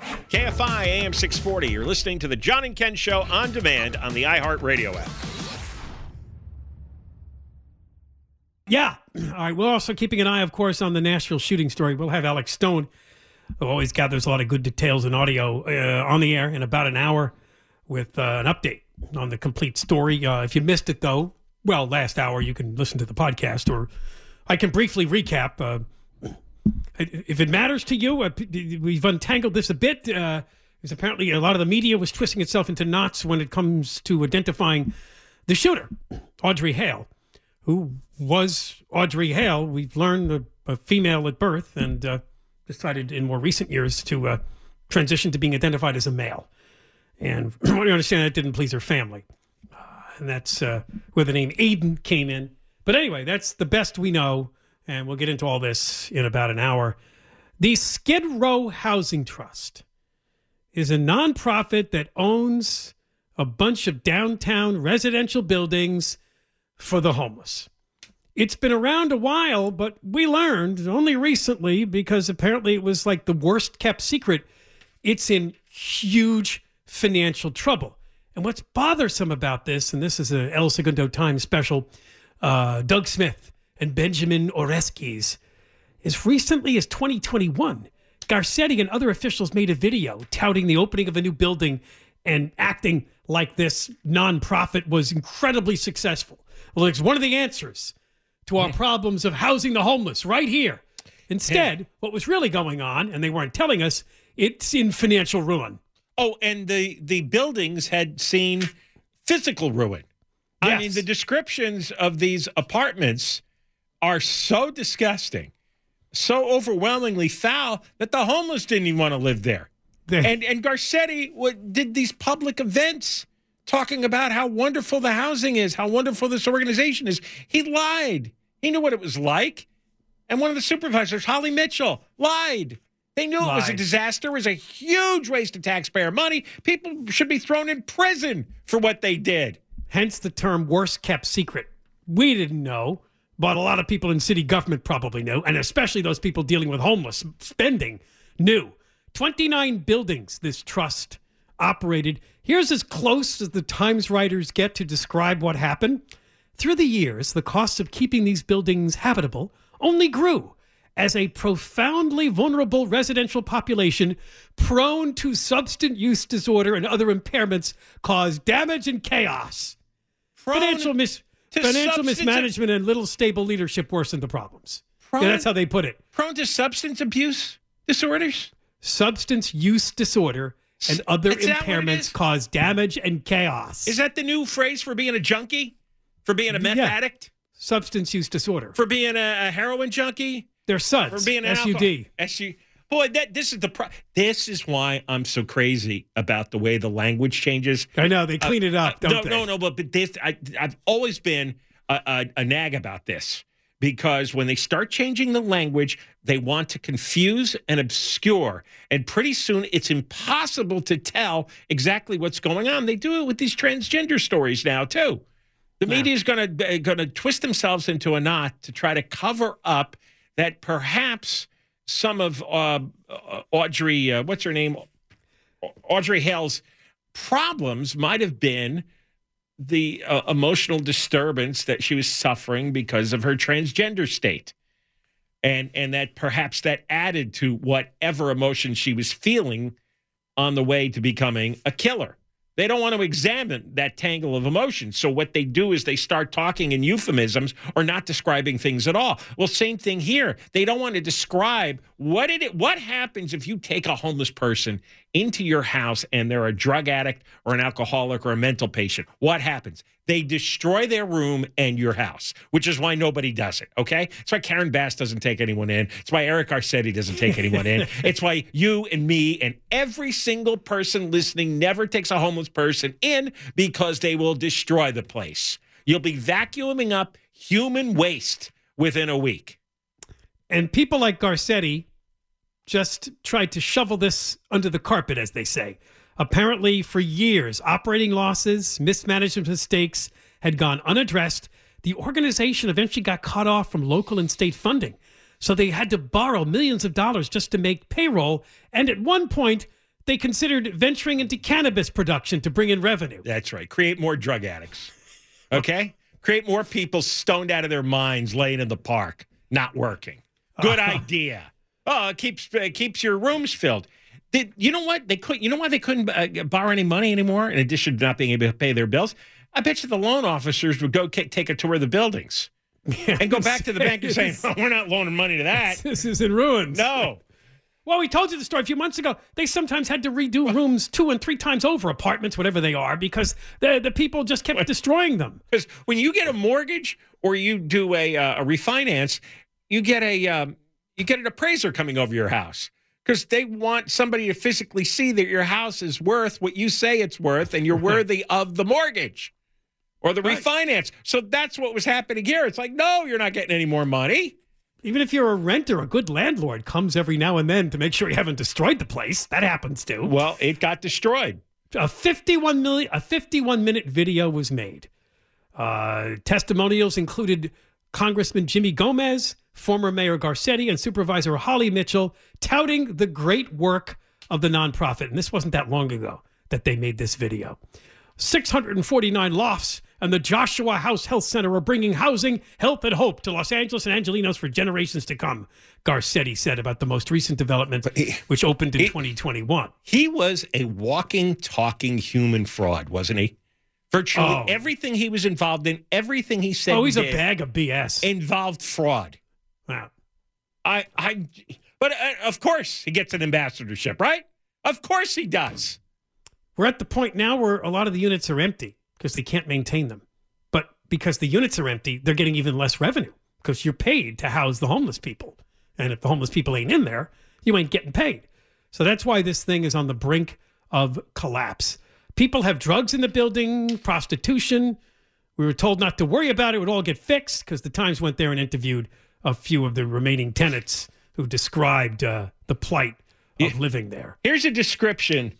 KFI AM 640. You're listening to the John and Ken Show on demand on the iHeartRadio app. Yeah. All right. We're also keeping an eye, of course, on the Nashville shooting story. We'll have Alex Stone, who always gathers a lot of good details and audio, uh, on the air in about an hour with uh, an update on the complete story. Uh, if you missed it, though, well, last hour, you can listen to the podcast, or I can briefly recap. If it matters to you, uh, we've untangled this a bit. Uh, because apparently a lot of the media was twisting itself into knots when it comes to identifying the shooter, Audrey Hale, who was Audrey Hale. We've learned a, a female at birth and uh, decided in more recent years to uh, transition to being identified as a male. And from what I understand, that didn't please her family. Uh, and that's uh, where the name Aiden came in. But anyway, that's the best we know. And we'll get into all this in about an hour. The Skid Row Housing Trust is a nonprofit that owns a bunch of downtown residential buildings for the homeless. It's been around a while, but we learned only recently because apparently it was like the worst kept secret. It's in huge financial trouble. And what's bothersome about this, and this is a El Segundo Times special, uh, Doug Smith and Benjamin Oreskes, as recently as 2021, Garcetti and other officials made a video touting the opening of a new building and acting like this nonprofit was incredibly successful. Well, it's one of the answers to our problems of housing the homeless right here. Instead, what was really going on, and they weren't telling us, it's in financial ruin. Oh, and the the buildings had seen physical ruin. Yes. I mean, the descriptions of these apartments are so disgusting, so overwhelmingly foul that the homeless didn't even want to live there. and and Garcetti what, did these public events talking about how wonderful the housing is, how wonderful this organization is. He lied. He knew what it was like. And one of the supervisors, Holly Mitchell, lied. They knew it was a disaster. It was a huge waste of taxpayer money. People should be thrown in prison for what they did. Hence the term worst kept secret. We didn't know, but a lot of people in city government probably knew, and especially those people dealing with homeless spending knew. 29 buildings this trust operated. Here's as close as the Times writers get to describe what happened. Through the years, the cost of keeping these buildings habitable only grew as a profoundly vulnerable residential population prone to substance use disorder and other impairments caused damage and chaos. financial mis- financial mismanagement and little stable leadership worsened the problems. Prone- Yeah, that's how they put it. Prone to substance abuse disorders? Substance use disorder and other Is that what it impairments cause damage and chaos. Is that the new phrase for being a junkie? For being a meth Yeah. addict? substance use disorder? For being a, a heroin junkie? Their For being an SUD. alcohol- SU. Boy, that this is the pro- this is why I'm so crazy about the way the language changes. I know they clean it up, Uh, don't no, they? no, no. But, but this, I, I've always been a, a, a nag about this because when they start changing the language, they want to confuse and obscure, and pretty soon it's impossible to tell exactly what's going on. They do it with these transgender stories now too. The media is going to going to twist themselves into a knot to try to cover up that perhaps some of uh, Audrey, uh, what's her name, Audrey Hale's problems might have been the uh, emotional disturbance that she was suffering because of her transgender state. And and that perhaps that added to whatever emotion she was feeling on the way to becoming a killer they don't want to examine that tangle of emotions. So what they do is they start talking in euphemisms or not describing things at all. Well same thing here. They don't want to describe what it what happens if you take a homeless person into your house and they're a drug addict or an alcoholic or a mental patient what happens they destroy their room and your house, which is why nobody does it. Okay. It's why Karen Bass doesn't take anyone in. It's why Eric Garcetti doesn't take anyone in. It's why you and me and every single person listening never takes a homeless person in because they will destroy the place. You'll be vacuuming up human waste within a week. And people like Garcetti just tried to shovel this under the carpet, as they say. Apparently, for years, operating losses, mismanagement mistakes had gone unaddressed. The organization eventually got cut off from local and state funding. So they had to borrow millions of dollars just to make payroll. And at one point, they considered venturing into cannabis production to bring in revenue. That's right. Create more drug addicts. Okay? Create more people stoned out of their minds laying in the park, not working. Good uh-huh. idea. Oh, it keeps it keeps your rooms filled. Did, you know what they could? You know why they couldn't uh, borrow any money anymore? In addition to not being able to pay their bills, I bet you the loan officers would go ca- take a tour of the buildings and go back to the bank and say, "Oh, "We're not loaning money to that." This is in ruins. No, Well, we told you the story a few months ago. They sometimes had to redo rooms two and three times over, apartments, whatever they are, because the the people just kept destroying them. because when you get a mortgage or you do a uh, a refinance, you get a um, you get an appraiser coming over your house because they want somebody to physically see that your house is worth what you say it's worth and you're worthy of the mortgage or the Right. refinance. So that's what was happening here. It's like, no, you're not getting any more money. Even if you're a renter, a good landlord comes every now and then to make sure you haven't destroyed the place. That happens too. Well, it got destroyed. a 51 million a 51 minute video was made uh, testimonials included congressman jimmy gomez former mayor garcetti and supervisor holly mitchell touting the great work of the nonprofit and this wasn't that long ago that they made this video 649 lofts and the Joshua House Health Center are bringing housing, health, and hope to Los Angeles and Angelinos for generations to come, Garcetti said about the most recent development, which opened in 2021. He was a walking, talking human fraud, wasn't he? Virtually Oh. everything he was involved in, everything he said, Oh, he's a bag of BS. involved fraud. Wow. I, I, but uh, of course he gets an ambassadorship, right? Of course he does. We're at the point now where a lot of the units are empty because they can't maintain them. But because the units are empty, they're getting even less revenue because you're paid to house the homeless people. And if the homeless people ain't in there, you ain't getting paid. So that's why this thing is on the brink of collapse. People have drugs in the building, prostitution. We were told not to worry about it. It would all get fixed because the Times went there and interviewed a few of the remaining tenants who described uh, the plight of living there. Here's a description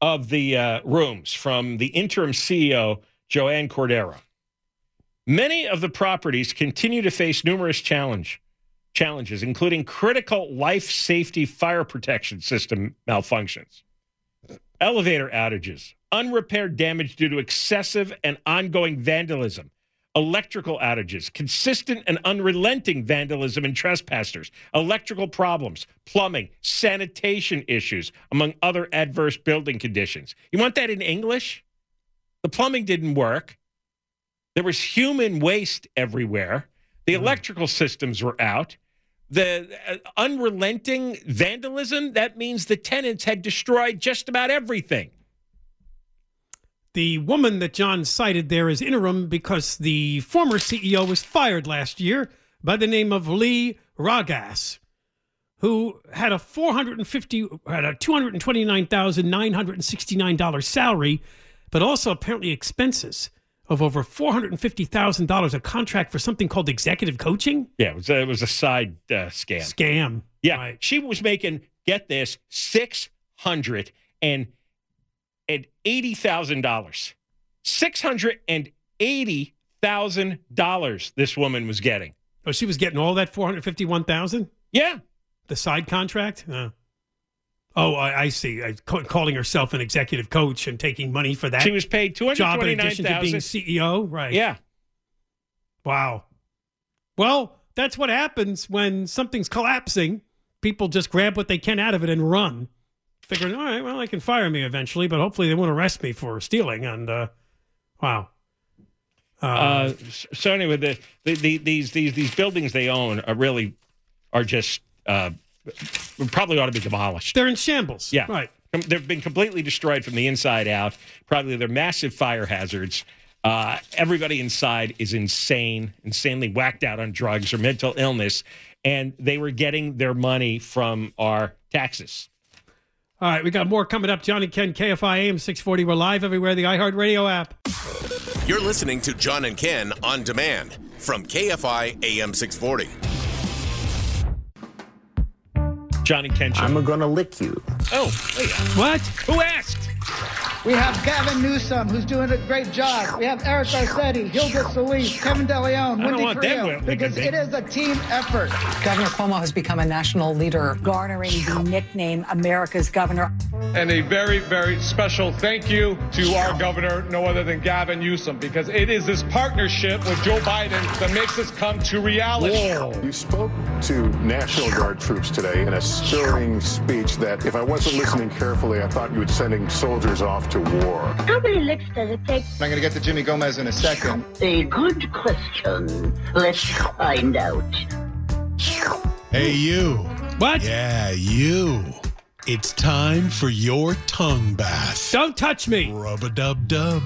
of the uh, rooms from the interim CEO, Joanne Cordero. Many of the properties continue to face numerous challenge challenges, including critical life safety fire protection system malfunctions, elevator outages, unrepaired damage due to excessive and ongoing vandalism, electrical outages, consistent and unrelenting vandalism and trespassers, electrical problems, plumbing, sanitation issues, among other adverse building conditions. You want that in English? The plumbing didn't work. There was human waste everywhere. The mm. electrical systems were out. The uh, unrelenting vandalism, that means the tenants had destroyed just about everything. The woman that John cited there is interim because the former CEO was fired last year by the name of Lee Raagas, who had a 450 had a $229,969 salary, but also apparently expenses of over $450,000 a contract for something called executive coaching. Yeah, it was a, it was a side uh, scam. Scam. Yeah, Right. she was making get this six hundred and and eighty thousand dollars. Six hundred and eighty thousand dollars. This woman was getting. Oh, she was getting all that 451,000? Yeah, The side contract? Uh, oh, I, I see. I, ca- calling herself an executive coach and taking money for that she was paid two hundred job in twenty nine addition to being thousand. CEO. Right. Yeah, Wow. Well, that's what happens when something's collapsing. People just grab what they can out of it and run, figuring, all right, well, they can fire me eventually, but hopefully they won't arrest me for stealing. And uh, wow. Uh, Uh, so anyway, the, the, the these these these buildings they own are really are just uh, probably ought to be demolished. they're in shambles. Yeah, Right. They've been completely destroyed from the inside out. Probably they're massive fire hazards. Uh, everybody inside is insane, insanely whacked out on drugs or mental illness, and they were getting their money from our taxes. All right, we got more coming up. Johnny Ken, KFI AM 640. We're live everywhere, the iHeartRadio app. You're listening to John and Ken on demand from KFI AM 640. Johnny Kenshin. I'm gonna lick you. oh, wait, What? who asked? We have Gavin Newsom, who's doing a great job. We have Eric Garcetti, Hilda Solis, Kevin DeLeon, I don't Wendy want them because it is a team effort. Governor Cuomo has become a national leader. garnering the nickname America's Governor. And a very, very special thank you to our governor, no other than Gavin Newsom, because it is this partnership with Joe Biden that makes this come to reality. You spoke to National Guard troops today in a stirring speech that, if I wasn't listening carefully, I thought you were sending soldiers off to war. How many licks does it take? I'm going to get to Jimmy Gomez in a second. A good question. Let's find out. Hey, you. What? Yeah, you. It's time for your tongue bath. Don't touch me. Rub a dub dub.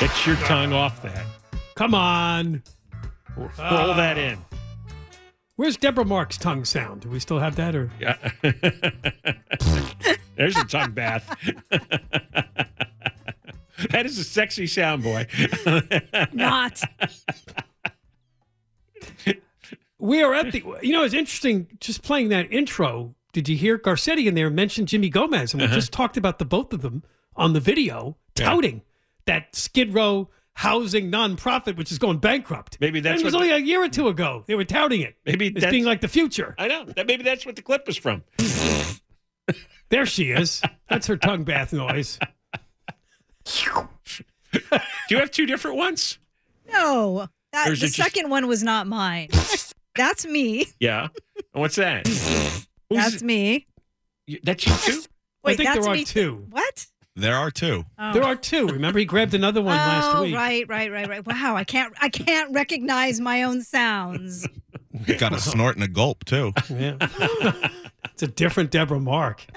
Get your tongue off that. Come on. Roll Ah. that in. Where's Deborah Mark's tongue sound? Do we still have that? Or Yeah. There's a tongue bath. that is a sexy sound, boy. Not. we are at the. You know, it's interesting. Just playing that intro. Did you hear Garcetti in there mention Jimmy Gomez? And we Uh-huh. just talked about the both of them on the video, Yeah. touting that Skid Row housing nonprofit, which is going bankrupt. Maybe that's And it was what only the- a year or two ago. They were touting it. Maybe as that's- being like the future. I know. That maybe that's what the clip was from. There she is. That's her tongue bath noise. Do you have two different ones? No. That, the it just- second one was not mine. That's me. Yeah. What's that? That's me. That's you too? I think that's there are me. two. What? There are two. Oh. There are two. Remember, he grabbed another one last oh, week. right, right, right, right. Wow, I can't, I can't recognize my own sounds. Got a snort and a gulp, too. Yeah. it's a different Deborah Mark.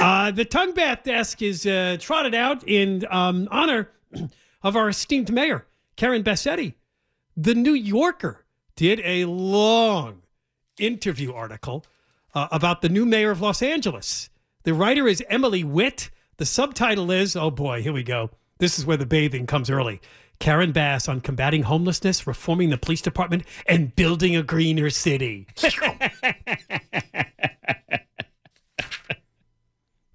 Uh, the tongue bath desk is uh, trotted out in um, honor of our esteemed mayor, Karen Bassetti. The New Yorker did a long interview article uh, about the new mayor of Los Angeles. The writer is Emily Witt. The subtitle is, oh boy, here we go. This is where the bathing comes early. Karen Bass on combating homelessness, reforming the police department, and building a greener city.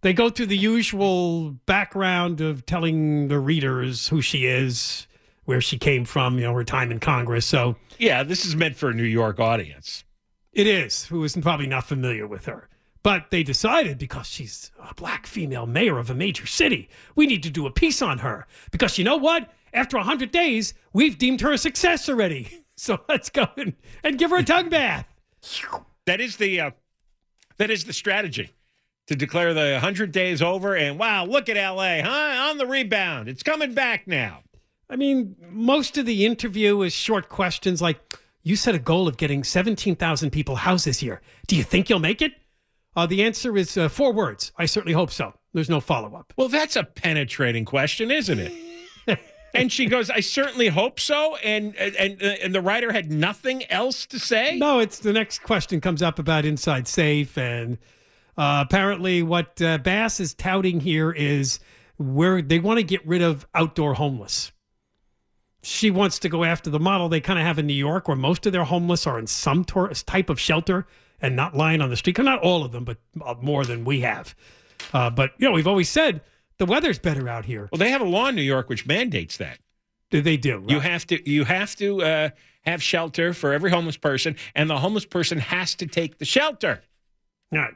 they go through the usual background of telling the readers who she is, where she came from, you know, her time in Congress. So Yeah, this is meant for a New York audience. it is, who is probably not familiar with her. But they decided because she's a black female mayor of a major city, we need to do a piece on her. Because you know what? After 100 days, we've deemed her a success already. So let's go and, and give her a tongue bath. That is the uh, that is the strategy to declare the 100 days over and wow, look at LA, huh? On the rebound. It's coming back now. I mean, most of the interview is short questions like, you set a goal of getting 17,000 people housed this year. Do you think you'll make it? Uh, the answer is uh, four words. I certainly hope so. There's no follow up. Well, that's a penetrating question, isn't it? and she goes, "I certainly hope so." And and and the writer had nothing else to say. No, it's the next question comes up about Inside Safe, and uh, apparently, what uh, Bass is touting here is where they want to get rid of outdoor homeless. She wants to go after the model they kind of have in New York, where most of their homeless are in some tor- type of shelter and not lying on the street. Not all of them, but uh, more than we have. Uh, but you know, we've always said the weather's better out here. Well, they have a law in New York which mandates that. Do they do? Right? You have to. You have to uh, have shelter for every homeless person, and the homeless person has to take the shelter. All right.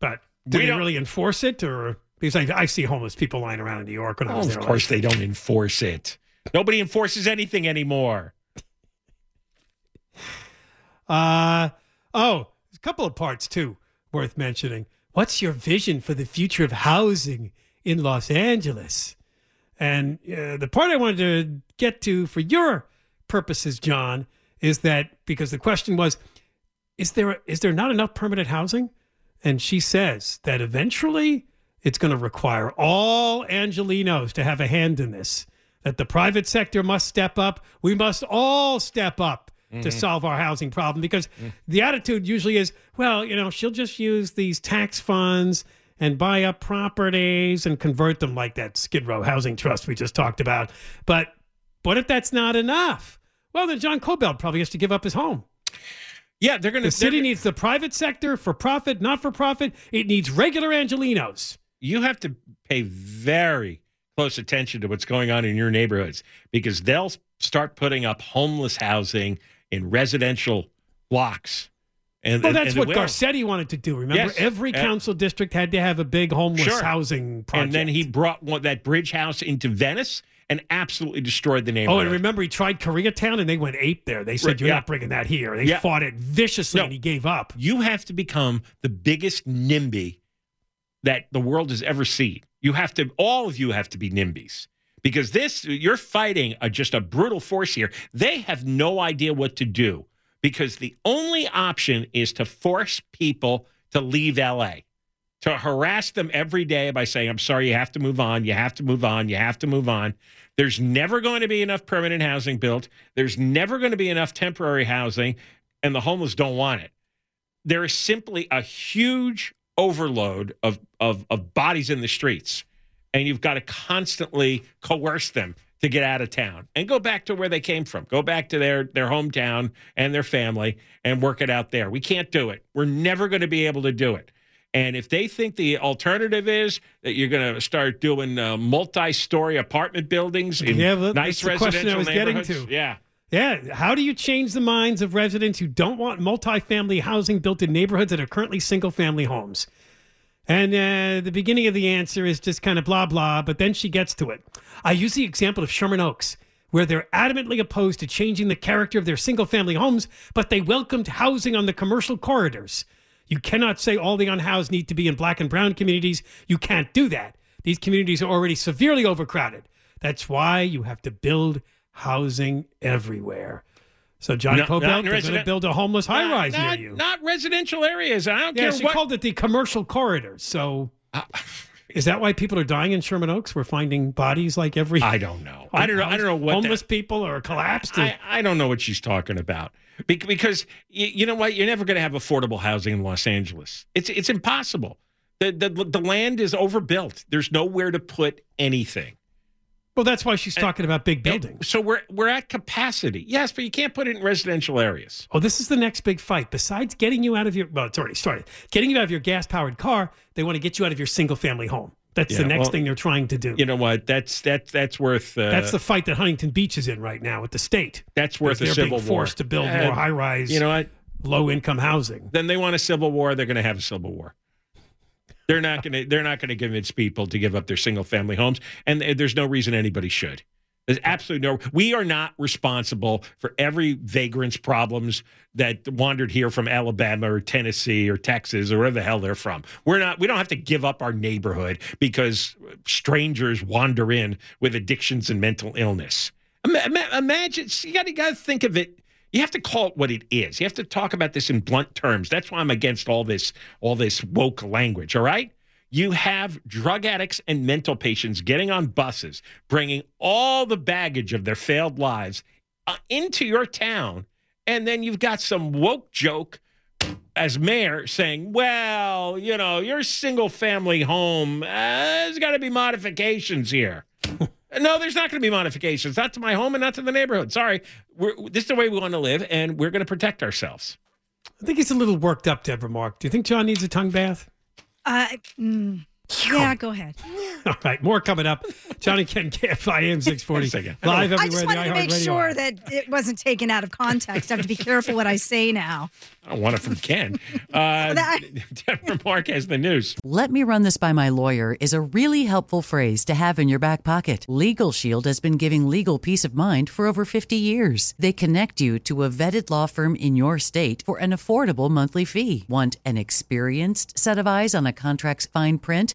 But do we they really enforce it, or because I, I, see homeless people lying around in New York when I was oh, there. Of course, like, they don't enforce it. Nobody enforces anything anymore. Uh oh, a couple of parts too worth mentioning. What's your vision for the future of housing in Los Angeles? And uh, the part I wanted to get to for your purposes, John, is that because the question was, is there is there not enough permanent housing? And she says that eventually it's going to require all Angelinos to have a hand in this, that the private sector must step up. We must all step up mm-hmm. to solve our housing problem because mm-hmm. the attitude usually is, well, you know, she'll just use these tax funds and buy up properties and convert them like that Skid Row housing trust we just talked about. But what if that's not enough? Well, then John Kobylt probably has to give up his home. Yeah, they're going to. The city needs the private sector for profit, not for profit. It needs regular Angelenos. You have to pay very close attention to what's going on in your neighborhoods because they'll start putting up homeless housing in residential blocks. And, well, that's and what Garcetti wanted to do. Remember, yes. every council uh, district had to have a big homeless sure. housing project. And then he brought one, that bridge house into Venice and absolutely destroyed the neighborhood. Oh, and remember he tried Koreatown and they went ape there. They said, You're yeah. not bringing that here. They yeah. fought it viciously no, and he gave up. You have to become the biggest NIMBY that the world has ever seen. You have to, all of you have to be NIMBYs because this, you're fighting a, just a brutal force here. They have no idea what to do because the only option is to force people to leave LA to harass them every day by saying, I'm sorry, you have to move on, you have to move on, you have to move on. There's never going to be enough permanent housing built. There's never going to be enough temporary housing, and the homeless don't want it. There is simply a huge overload of, of, of bodies in the streets, and you've got to constantly coerce them to get out of town and go back to where they came from. Go back to their their hometown and their family and work it out there. We can't do it. We're never going to be able to do it. And if they think the alternative is that you're going to start doing uh, multi-story apartment buildings in yeah, nice that's residential I was neighborhoods, getting to. yeah. Yeah. How do you change the minds of residents who don't want multi-family housing built in neighborhoods that are currently single-family homes? And uh, the beginning of the answer is just kind of blah, blah, but then she gets to it. I use the example of Sherman Oaks, where they're adamantly opposed to changing the character of their single family homes, but they welcomed housing on the commercial corridors. You cannot say all the unhoused need to be in black and brown communities. You can't do that. These communities are already severely overcrowded. That's why you have to build housing everywhere. So John no, is going to build a homeless high rise near you. Not residential areas. I don't yeah, care. She what... called it the commercial corridors. So. Uh, is that why people are dying in Sherman Oaks? We're finding bodies like every. I don't know. I don't know. I don't know what homeless that, people are collapsed. I, I, don't know what she's talking about because you know what? You're never going to have affordable housing in Los Angeles. It's it's impossible. The, the the land is overbuilt. There's nowhere to put anything. Well, that's why she's talking and, about big buildings. So we're we're at capacity. Yes, but you can't put it in residential areas. Oh, this is the next big fight. Besides getting you out of your well, it's already started. Getting you out of your gas powered car, they want to get you out of your single family home. That's yeah, the next well, thing they're trying to do. You know what? That's that's that's worth. Uh, that's the fight that Huntington Beach is in right now with the state. That's worth a civil being forced war. to build more high rise. You know what? Low income housing. Then they want a civil war. They're going to have a civil war. They're not going to. They're not going to convince people to give up their single family homes, and there's no reason anybody should. There's absolutely no. We are not responsible for every vagrant's problems that wandered here from Alabama or Tennessee or Texas or wherever the hell they're from. We're not. We don't have to give up our neighborhood because strangers wander in with addictions and mental illness. Imagine you got to think of it You have to call it what it is. You have to talk about this in blunt terms. That's why I'm against all this all this woke language, all right? You have drug addicts and mental patients getting on buses, bringing all the baggage of their failed lives uh, into your town, and then you've got some woke joke as mayor saying, "Well, you know, your single family home, uh, there's got to be modifications here." No, there's not going to be modifications. Not to my home and not to the neighborhood. Sorry, we're, this is the way we want to live, and we're going to protect ourselves. I think he's a little worked up, Deborah Mark. Do you think John needs a tongue bath? Uh, mm, yeah, go ahead. All right, more coming up. Johnny Ken KFIM 640. Live everywhere. I just wanted to make iHeartRadio sure that it wasn't taken out of context. I have to be careful what I say now. I don't want it from Ken. Uh, Deborah Mark has the news. Let me run this by my lawyer is a really helpful phrase to have in your back pocket. Legal Shield has been giving legal peace of mind for over 50 years. They connect you to a vetted law firm in your state for an affordable monthly fee. Want an experienced set of eyes on a contract's fine print,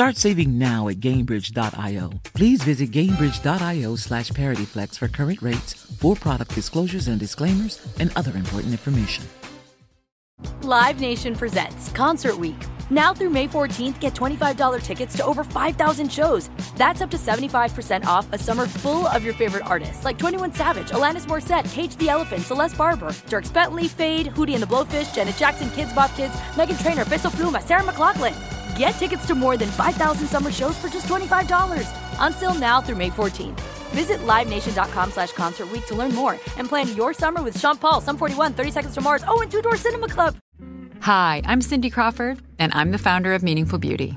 Start saving now at Gainbridge.io. Please visit Gainbridge.io slash ParityFlex for current rates, for product disclosures and disclaimers, and other important information. Live Nation presents Concert Week. Now through May 14th, get $25 tickets to over 5,000 shows. That's up to 75% off a summer full of your favorite artists like 21 Savage, Alanis Morissette, Cage the Elephant, Celeste Barber, Dierks Bentley, Feid, Hootie and the Blowfish, Janet Jackson, Kidz Bop Kids, Meghan Trainor, Peso Pluma, Sarah McLachlan. Get tickets to more than 5,000 summer shows for just $25. On sale now through May 14th. Visit LiveNation.com slash Concert to learn more and plan your summer with Sean Paul, Sum 41, 30 Seconds to Mars, oh, and Two Door Cinema Club. Hi, I'm Cindy Crawford, and I'm the founder of Meaningful Beauty.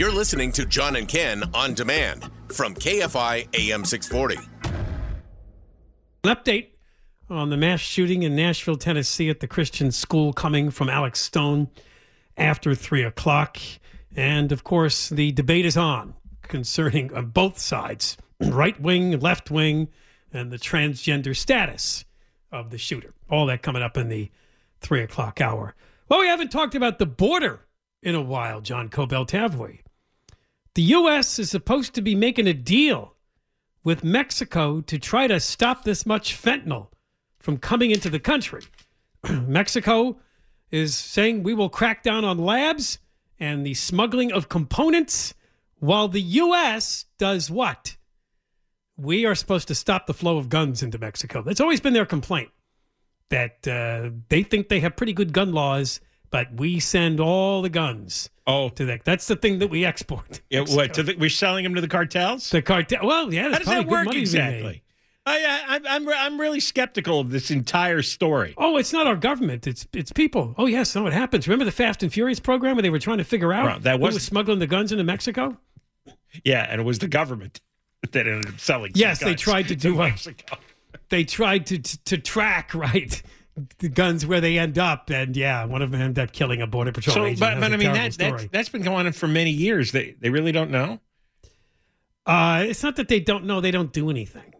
You're listening to John and Ken on demand from KFI AM 640. An update on the mass shooting in Nashville, Tennessee at the Christian school coming from Alex Stone after three o'clock. And of course, the debate is on concerning on both sides right wing, left wing, and the transgender status of the shooter. All that coming up in the three o'clock hour. Well, we haven't talked about the border in a while, John Kobylt, have we? The U.S. is supposed to be making a deal with Mexico to try to stop this much fentanyl from coming into the country. Mexico is saying we will crack down on labs and the smuggling of components, while the U.S. does what? We are supposed to stop the flow of guns into Mexico. That's always been their complaint that uh, they think they have pretty good gun laws, but we send all the guns. Oh, to that. That's the thing that we export. Yeah, what? To the, we're selling them to the cartels. The cartel. Well, yeah. How does that work exactly? I, I, I'm I'm really skeptical of this entire story. Oh, it's not our government. It's it's people. Oh yes, no, it happens. Remember the Fast and Furious program where they were trying to figure out that who was- was smuggling the guns into Mexico? Yeah, and it was the government that ended up selling. Yes, they tried to do. Uh, Mexico. they tried to, to to track right the guns where they end up, and yeah, one of them ended up killing a border patrol So, agent. but, but I mean that, that story. that's been going on for many years. They they really don't know. Uh, it's not that they don't know; they don't do anything.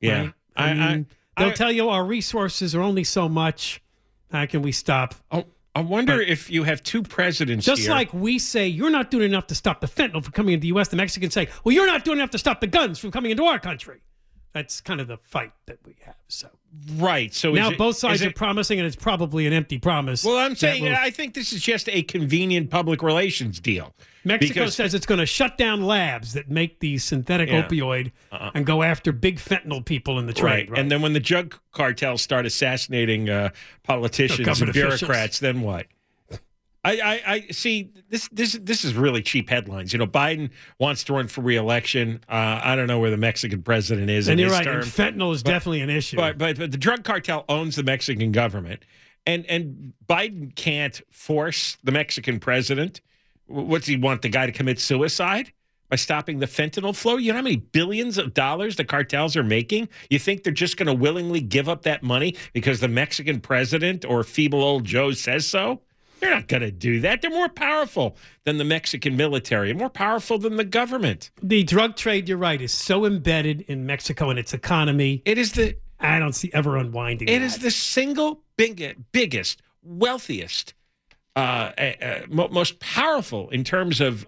Yeah, right? I, mean, they'll tell you our resources are only so much. How can we stop? Oh, I wonder if you have two presidents. Just here. like we say, you're not doing enough to stop the fentanyl from coming into the U.S., the Mexicans say, well, you're not doing enough to stop the guns from coming into our country. That's kind of the fight that we have. So right. So now it- both sides is are promising, and it's probably an empty promise. Well, I'm saying will- I think this is just a convenient public relations deal. Mexico Because- says it's going to shut down labs that make the synthetic Yeah. opioid Uh-uh. and go after big fentanyl people in the trade. Right. And then when the drug cartels start assassinating uh, politicians and Government officials. bureaucrats, then what? I, I, I see this. This this is really cheap headlines. You know, Biden wants to run for reelection. Uh, I don't know where the Mexican president is. and you're right. term. And fentanyl is But- definitely an issue. But, but but the drug cartel owns the Mexican government, and and Biden can't force the Mexican president. Wh- What's he want the guy to commit suicide by stopping the fentanyl flow? You know how many billions of dollars the cartels are making? You think they're just going to willingly give up that money because the Mexican president or feeble old Joe says so? They're not going to do that. They're more powerful than the Mexican military, more powerful than the government. the drug trade, you're right, is so embedded in Mexico and its economy. It is the I don't see ever unwinding. It that. is the single big, biggest, wealthiest, uh, uh, uh, most powerful in terms of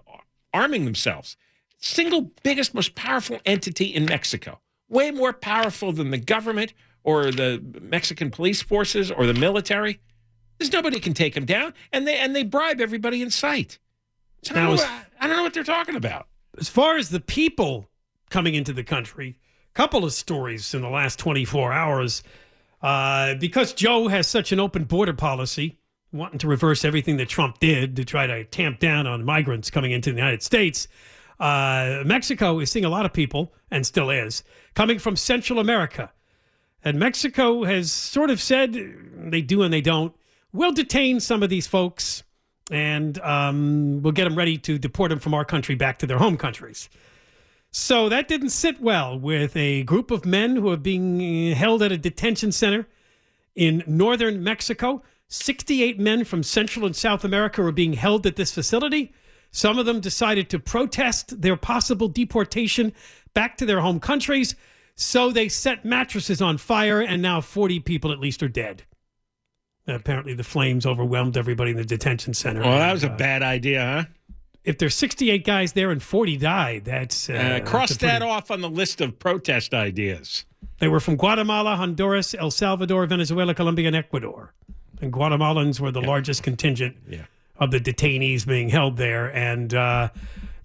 arming themselves. Single biggest, most powerful entity in Mexico. Way more powerful than the government or the Mexican police forces or the military. There's nobody can take him down, and they and they bribe everybody in sight. So I, don't know, I don't know what they're talking about. as far as the people coming into the country, a couple of stories in the last 24 hours. Uh, because Joe has such an open border policy, wanting to reverse everything that Trump did to try to tamp down on migrants coming into the United States, uh, Mexico is seeing a lot of people, and still is, coming from Central America. And Mexico has sort of said they do and they don't. We'll detain some of these folks and um, we'll get them ready to deport them from our country back to their home countries. So that didn't sit well with a group of men who are being held at a detention center in northern Mexico. 68 men from Central and South America are being held at this facility. Some of them decided to protest their possible deportation back to their home countries. So they set mattresses on fire, and now 40 people at least are dead. Apparently, the flames overwhelmed everybody in the detention center. Well, that was a uh, bad idea, huh? If there's 68 guys there and 40 died, that's uh, Uh, cross that's pretty- that off on the list of protest ideas. They were from Guatemala, Honduras, El Salvador, Venezuela, Colombia, and Ecuador. And Guatemalans were the largest contingent of the detainees being held there. And uh,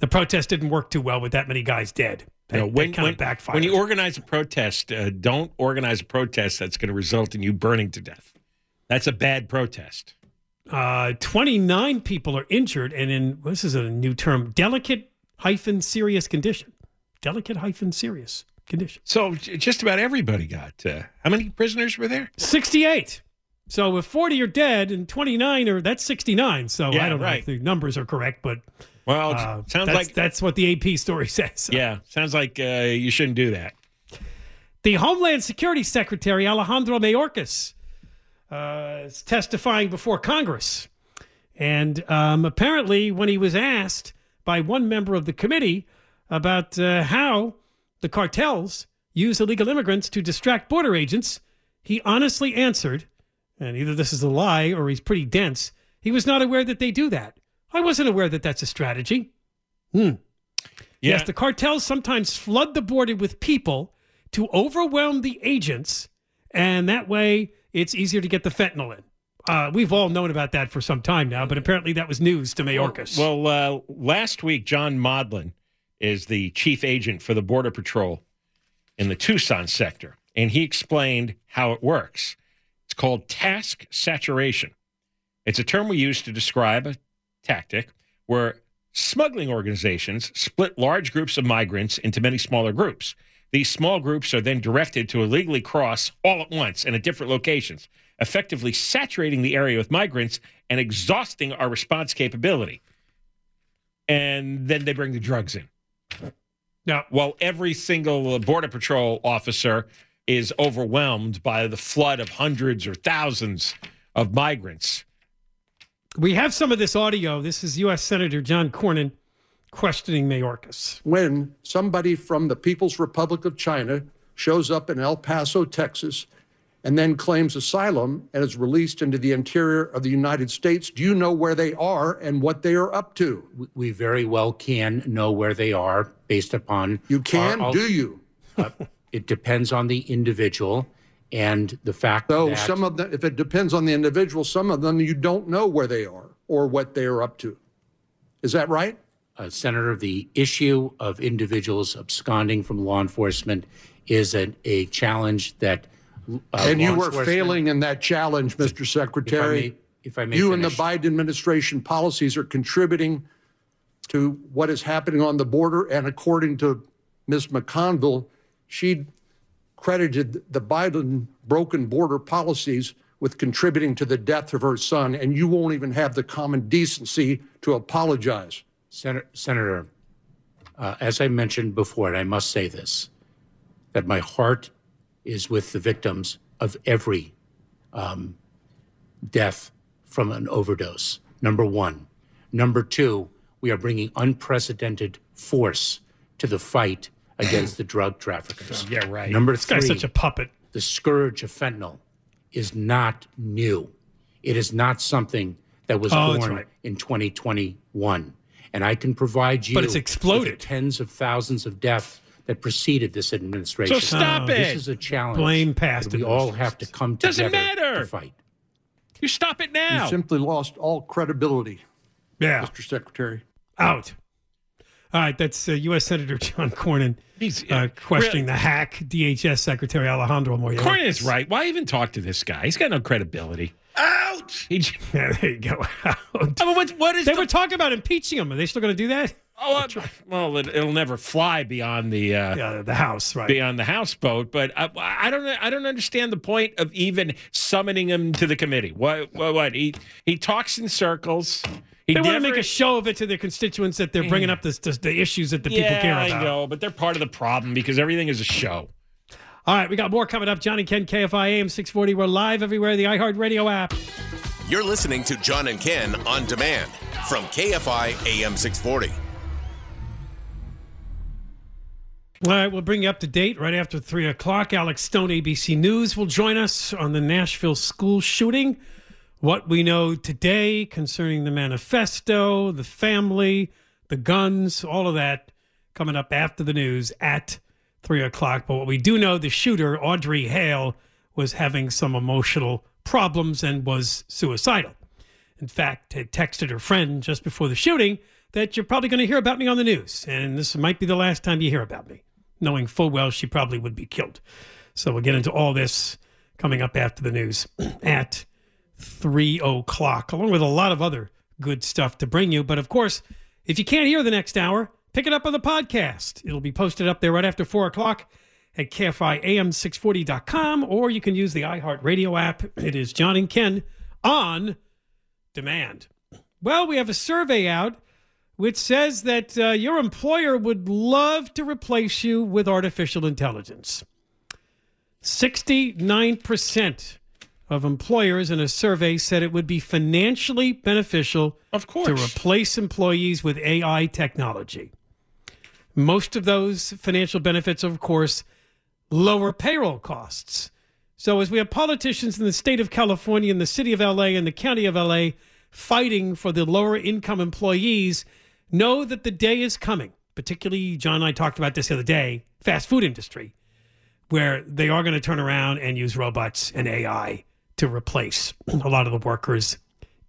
the protest didn't work too well with that many guys dead. You know, when, kind when, of backfired. when you organize a protest, uh, don't organize a protest that's going to result in you burning to death. That's a bad protest. uh, 29 people are injured and in, this is a new term, delicate hyphen serious condition. Delicate hyphen serious condition. So just about everybody got. Uh, how many prisoners were there? 68. So if 40 are dead and 29 are, that's 69. So Yeah, I don't know if the numbers are correct, but Well, uh, sounds that's, like that's what the AP story says. yeah, sounds like uh, you shouldn't do that. The Homeland Security Secretary Alejandro Mayorkas is testifying before Congress. And um, apparently, when he was asked by one member of the committee about uh, how the cartels use illegal immigrants to distract border agents, he honestly answered, and either this is a lie or he's pretty dense, he was not aware that they do that. I wasn't aware that that's a strategy. Hmm. Yes, the cartels sometimes flood the border with people to overwhelm the agents, and that way it's easier to get the fentanyl in. Uh, we've all known about that for some time now, but apparently that was news to Mayorkas. Well, uh, last week, John Modlin is the chief agent for the Border Patrol in the Tucson sector, and he explained how it works. It's called task saturation. It's a term we use to describe a tactic where smuggling organizations split large groups of migrants into many smaller groups. These small groups are then directed to illegally cross all at once and at different locations, effectively saturating the area with migrants and exhausting our response capability. And then they bring the drugs in. Now, while every single Border Patrol officer is overwhelmed by the flood of hundreds or thousands of migrants. We have some of this audio. This is U.S. Senator John Cornyn questioning Mayorkas. When somebody from the People's Republic of China shows up in El Paso, Texas, and then claims asylum and is released into the interior of the United States, do you know where they are and what they are up to? We very well can know where they are based upon. You can, our- do you? Uh, it depends on the individual and the fact So that some of them, if it depends on the individual, some of them you don't know where they are or what they are up to. Is that right? Uh, Senator, the issue of individuals absconding from law enforcement is an, a challenge that. Uh, and you were failing in that challenge, Mr. Secretary. may- if I may you and the. Biden administration policies are contributing to what is happening on the border. And according to Ms. McConville, she credited the Biden broken border policies with contributing to the death of her son. And you won't even have the common decency to apologize. Senator, Senator uh, as I mentioned before, and I must say this, that my heart is with the victims of every um, death from an overdose. Number one. Number two, we are bringing unprecedented force to the fight against the drug traffickers. Yeah, right. Number This three, guy's such a puppet. the scourge of fentanyl is not new. It is not something that was Oh, born right. in 2021. And I can provide you But it's with exploded. the tens of thousands of deaths that preceded this administration. So stop it. This is a challenge. Blame past that we all have to come Doesn't together matter. to fight. You stop it now. You simply lost all credibility, Yeah. Mr. Secretary. Out. All right, that's uh, U.S. Senator John Cornyn uh, questioning the hack DHS Secretary Alejandro Mayorkas. Cornyn is right. Why even talk to this guy? He's got no credibility. Ouch! He, Yeah, there you go. Out. I mean, what, what is They the- were talking about impeaching him. Are they still going to do that? Oh, uh, well, it, it'll never fly beyond the uh, Yeah, the House, right? beyond the houseboat. But I, I don't I don't understand the point of even summoning him to the committee. What what, what? he he talks in circles. He They want to make a show of it to their constituents that they're bringing up this, this, the issues that the people care about. I know, but they're part of the problem because everything is a show. All right, we got more coming up. Johnny Ken, KFI AM 640. We're live everywhere, the iHeartRadio app. You're listening to John and Ken on demand from KFI AM 640. All right, we'll bring you up to date right after 3 o'clock. Alex Stone, ABC News, will join us on the Nashville school shooting. What we know today concerning the manifesto, the family, the guns, all of that coming up after the news at 3 o'clock. But what we do know, the shooter, Audrey Hale, was having some emotional problems and was suicidal. In fact, had texted her friend just before the shooting that you're probably going to hear about me on the news, and this might be the last time you hear about me, knowing full well she probably would be killed. So we'll get into all this coming up after the news at three o'clock, along with a lot of other good stuff to bring you. But of course, if you can't hear the next hour, pick it up on the podcast. It'll be posted up there right after four o'clock at KFIAM640.com, or you can use the iHeartRadio app. It is John and Ken on demand. Well, we have a survey out which says that uh, your employer would love to replace you with artificial intelligence. 69% of employers in a survey said it would be financially beneficial of course. to replace employees with AI technology. Most of those financial benefits, of course, lower payroll costs. So, as we have politicians in the state of California, in the city of LA, and the county of LA fighting for the lower income employees, know that the day is coming. Particularly, John and I talked about this the other day fast food industry, where they are going to turn around and use robots and AI to replace a lot of the workers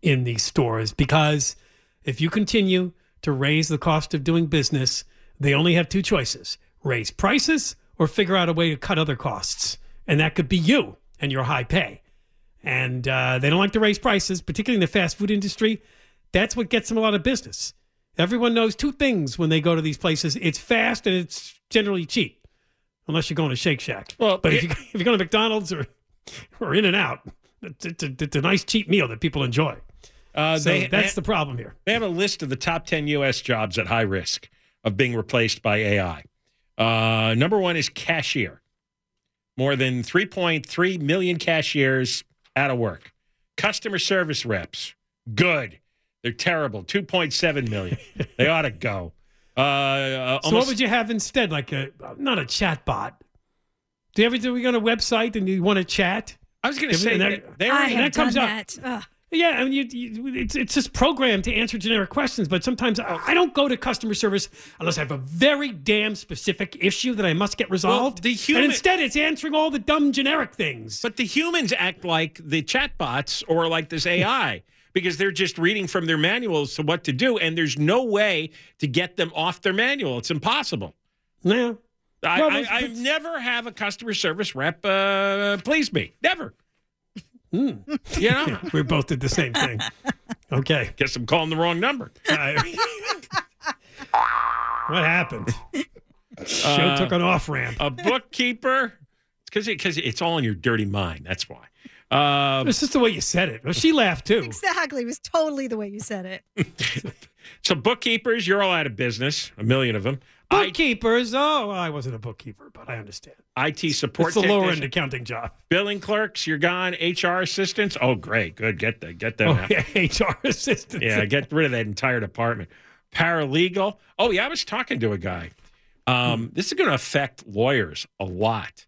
in these stores. Because if you continue to raise the cost of doing business, they only have two choices raise prices or figure out a way to cut other costs. And that could be you and your high pay. And uh, they don't like to raise prices, particularly in the fast food industry. That's what gets them a lot of business. Everyone knows two things when they go to these places it's fast and it's generally cheap, unless you're going to Shake Shack. Well, but if, you, if you're going to McDonald's or, or In and Out, it's, it's a nice cheap meal that people enjoy. Uh, so they- that's they- the problem here. They have a list of the top 10 U.S. jobs at high risk of being replaced by AI. Uh, number one is cashier. More than 3.3 million cashiers out of work. Customer service reps, good. They're terrible. 2.7 million. they ought to go. Uh, uh, So what would you have instead? Like a not a chat bot. Do you ever do we go on a website and you want to chat? I was going to say that- that they I already have that comes done up. that. Ugh. Yeah, I mean, you, you, it's it's just programmed to answer generic questions, but sometimes I, I don't go to customer service unless I have a very damn specific issue that I must get resolved. the human- and instead, it's answering all the dumb generic things. But the humans act like the chatbots or like this AI because they're just reading from their manuals to what to do, and there's no way to get them off their manual. It's impossible. Yeah. I, Well, I, I never have a customer service rep uh, please me. Never. You know, we both did the same thing. Okay. guess I'm calling the wrong number. what happened? Show Uh, took an off ramp. A bookkeeper, because because it's all in your dirty mind. That's why. Uh, It's just the way you said it. Well, she laughed too. Exactly. It was totally the way you said it. so bookkeepers, you're all out of business. A million of them. Bookkeepers. Oh, I wasn't a bookkeeper, but I understand. IT support. It's the lower end accounting job. Billing clerks, you're gone. HR assistants. Oh, great, good. Get the get them. Oh, yeah, HR assistants. Yeah, get rid of that entire department. Paralegal. Oh, yeah, I was talking to a guy. Um, this is going to affect lawyers a lot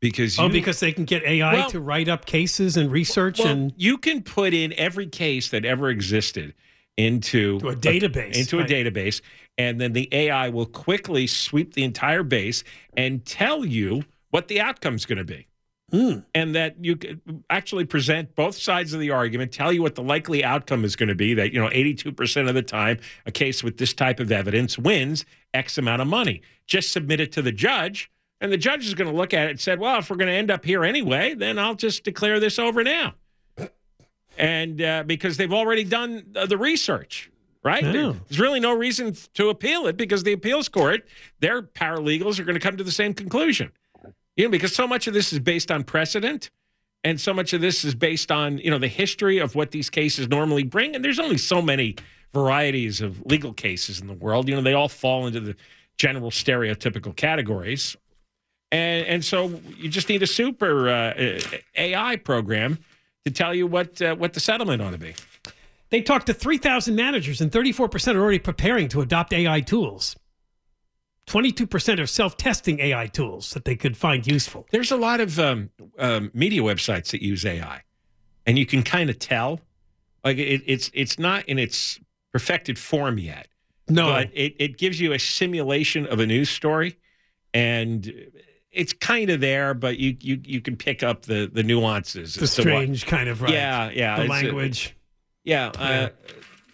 because Oh, because they can get AI Well- to write up cases and research well, and you can put in every case that ever existed into To a database, into right. a database, and then the AI will quickly sweep the entire base and tell you what the outcome's going to be. Hmm. And that you could actually present both sides of the argument, tell you what the likely outcome is going to be. That you know, eighty-two percent of the time, a case with this type of evidence wins X amount of money. Just submit it to the judge, and the judge is going to look at it and said, "Well, if we're going to end up here anyway, then I'll just declare this over now." and uh, because they've already done the research, right? Yeah. There's really no reason to appeal it because the appeals court, their paralegals are going to come to the same conclusion. You know, because so much of this is based on precedent, and so much of this is based on you know the history of what these cases normally bring. And there's only so many varieties of legal cases in the world. You know, they all fall into the general stereotypical categories. And, and so you just need a super uh, AI program to tell you what uh, what the settlement ought to be. They talked to 3,000 managers and 34% are already preparing to adopt AI tools. 22% are self-testing AI tools that they could find useful. There's a lot of um, um, media websites that use AI, and you can kind of tell. Like it, it's it's not in its perfected form yet. No. but it, it gives you a simulation of a news story, and it's kind of there, but you you you can pick up the the nuances. The to what- strange kind of right. Yeah, yeah. The language. Yeah, uh,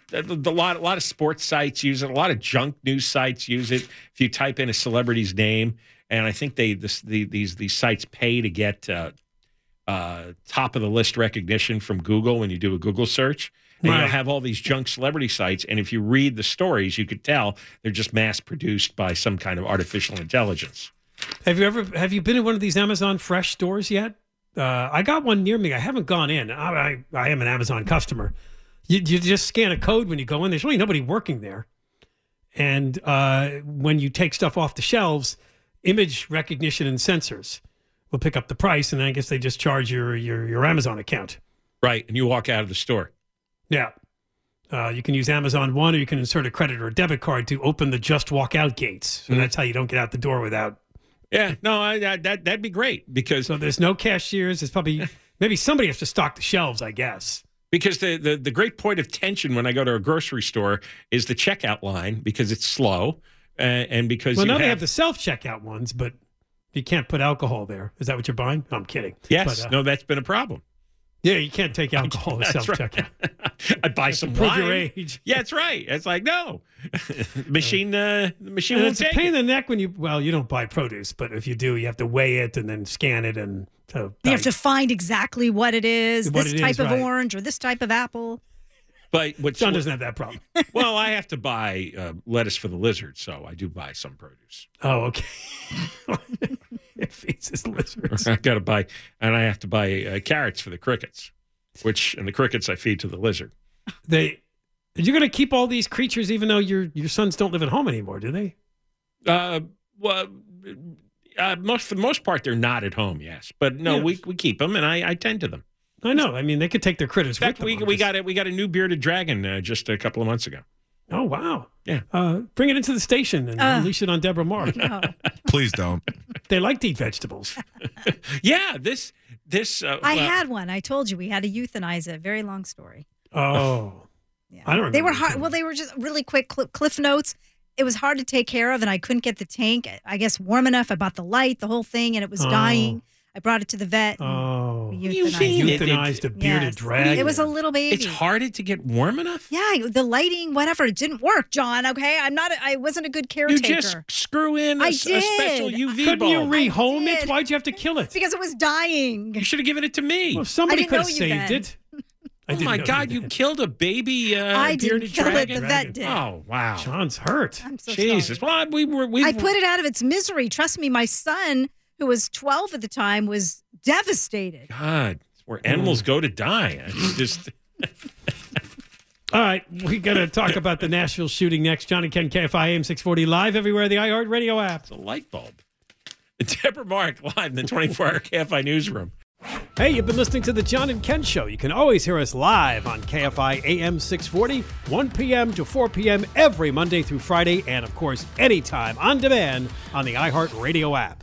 the, the lot a lot of sports sites use it. A lot of junk news sites use it. If you type in a celebrity's name, and I think they this, the, these these sites pay to get uh, uh, top of the list recognition from Google when you do a Google search. And Right. you'll have all these junk celebrity sites, and if you read the stories, you could tell they're just mass produced by some kind of artificial intelligence. Have you ever have you been in one of these Amazon Fresh stores yet? Uh, I got one near me. I haven't gone in. I, I, I am an Amazon customer. You, you just scan a code when you go in. There's really nobody working there. And uh, when you take stuff off the shelves, image recognition and sensors will pick up the price, and I guess they just charge your your, your Amazon account. Right, and you walk out of the store. Yeah. Uh, you can use Amazon One, or you can insert a credit or a debit card to open the just walk out gates. So Mhm. that's how you don't get out the door without Yeah, no, I, I, that that'd be great because So there's no cashiers. There's probably maybe somebody has to stock the shelves, I guess. Because the, the the great point of tension when I go to a grocery store is the checkout line because it's slow, uh, and because Well, now they have the self checkout ones, but you can't put alcohol there. Is that what you're buying? No, I'm kidding. yes, But, uh, no, that's been a problem. Yeah, you can't take alcohol in That's self right. checkout. I buy some prove wine. your age. Yeah, that's right. It's like no, machine. Uh, the machine And will it's a take pain it. in the neck when you well, you don't buy produce, but if you do, you have to weigh it and then scan it and so You have to find exactly what it is, What this it type is, of right. orange or this type of apple. But what John doesn't have that problem. well, I have to buy uh, lettuce for the lizard, so I do buy some produce. Oh, okay. It feeds his lizards. I've got to buy, and I have to buy uh, carrots for the crickets, which and the crickets I feed to the lizard. They you're going to keep all these creatures even though your your sons don't live at home anymore, do they? Uh, well, Uh, most for the most part, they're not at home. Yes, but no, Yes. we we keep them, and I, I tend to them. I know. I mean, they could take their critters In fact, with them. we I'm we got it. We got a new bearded dragon uh, just a couple of months ago. Oh wow. Yeah. Uh, bring it into the station and Uh, unleash it on Deborah Mark. No. Please don't. They like to eat vegetables. Yeah, this this. Uh, I well, had one. I told you we had to euthanize it. Very long story. Oh. Yeah. I don't remember. They were hard. Well, they were just really quick cl- cliff notes. It was hard to take care of, and I couldn't get the tank, I guess, warm enough. I bought the light, the whole thing, and it was Oh. dying. I brought it to the vet. and Oh. we You euthanized mean it. it- a bearded Yes. dragon. It was a little baby. It's harder to get warm enough. Yeah, the lighting, whatever, it didn't work, John. Okay, I'm not. I wasn't a good caretaker. You caretaker just screw in a, I s- a special did. UV Couldn't you bulb. rehome it? Why'd you have to kill it? because it was dying. you should have given it to me. Well, somebody could have saved then. it. I oh my God! You did. killed a baby uh, I didn't bearded kill it. dragon. The vet did. Oh wow! John's hurt. I'm so Jesus! sorry. Well, we were we. I put it out of its misery. Trust me, my son, who was 12 at the time, was devastated. God, where animals mm. go to die. It's just All right, we got to talk about the Nashville shooting next. John and Ken, KFI AM 640 live everywhere, the iHeart Radio app. it's a light bulb. Deborah Mark live in the 24-hour KFI newsroom. Hey, you've been listening to the John and Ken Show. You can always hear us live on KFI AM 640, 1 p.m. to 4 p.m. every Monday through Friday, and of course, anytime on demand on the iHeart Radio app.